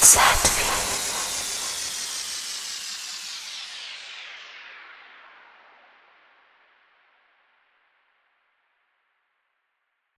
Sad feet.